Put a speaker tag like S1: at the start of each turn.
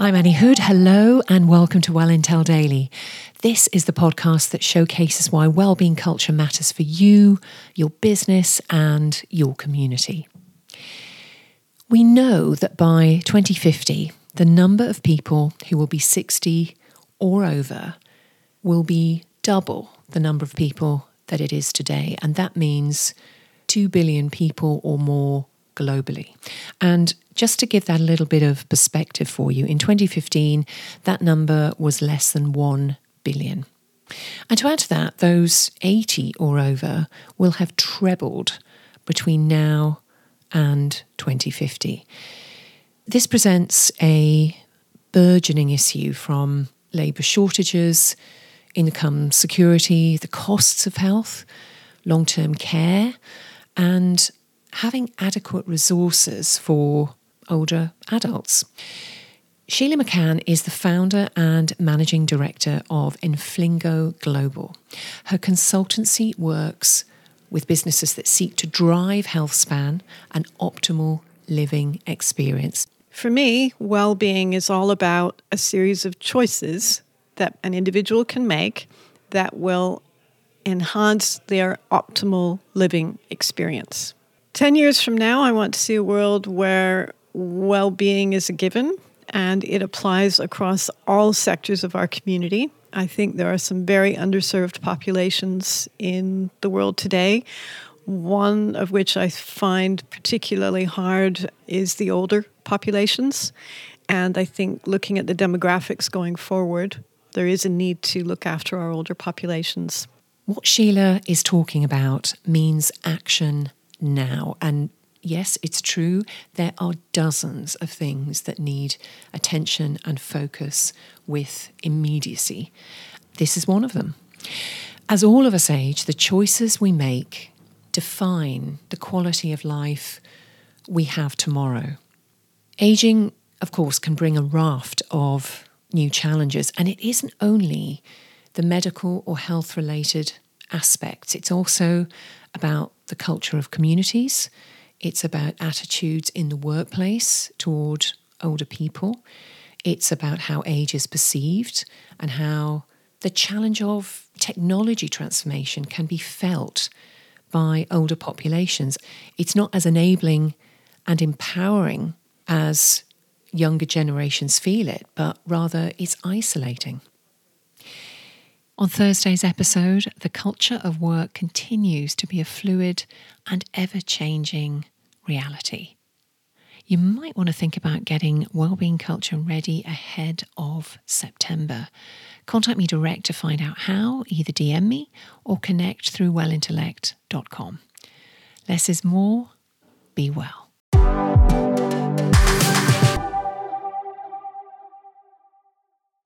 S1: I'm Anni Hood. Hello and welcome to Well Intel Daily. This is the podcast that showcases why well-being culture matters for you, your business, and your community. We know that by 2050, the number of people who will be 60 or over will be double the number of people that it is today. And that means 2 billion people or more globally. And just to give that a little bit of perspective for you, in 2015, that number was less than 1 billion. And to add to that, those 80 or over will have trebled between now and 2050. This presents a burgeoning issue from labour shortages, income security, the costs of health, long term care, and having adequate resources for older adults. Sheila McCann is the founder and managing director of Inflingo Global. Her consultancy works with businesses that seek to drive health span and optimal living experience.
S2: For me, well being is all about a series of choices that an individual can make that will enhance their optimal living experience. 10 years from now, I want to see a world where well being is a given and it applies across all sectors of our community. I think there are some very underserved populations in the world today. One of which I find particularly hard is the older populations. And I think looking at the demographics going forward, there is a need to look after our older populations.
S1: What Sheila is talking about means action now. And yes, it's true, there are dozens of things that need attention and focus with immediacy. This is one of them. As all of us age, the choices we make define the quality of life we have tomorrow. Aging, of course, can bring a raft of new challenges, and it isn't only the medical or health related aspects, it's also about the culture of communities, it's about attitudes in the workplace toward older people. It's about how age is perceived and how the challenge of technology transformation can be felt by older populations. It's not as enabling and empowering as younger generations feel it, but rather it's isolating. On Thursday's episode, the culture of work continues to be a fluid and ever changing reality. You might want to think about getting wellbeing culture ready ahead of September. Contact me direct to find out how, either DM me or connect through wellintellect.com. Less is more. Be well.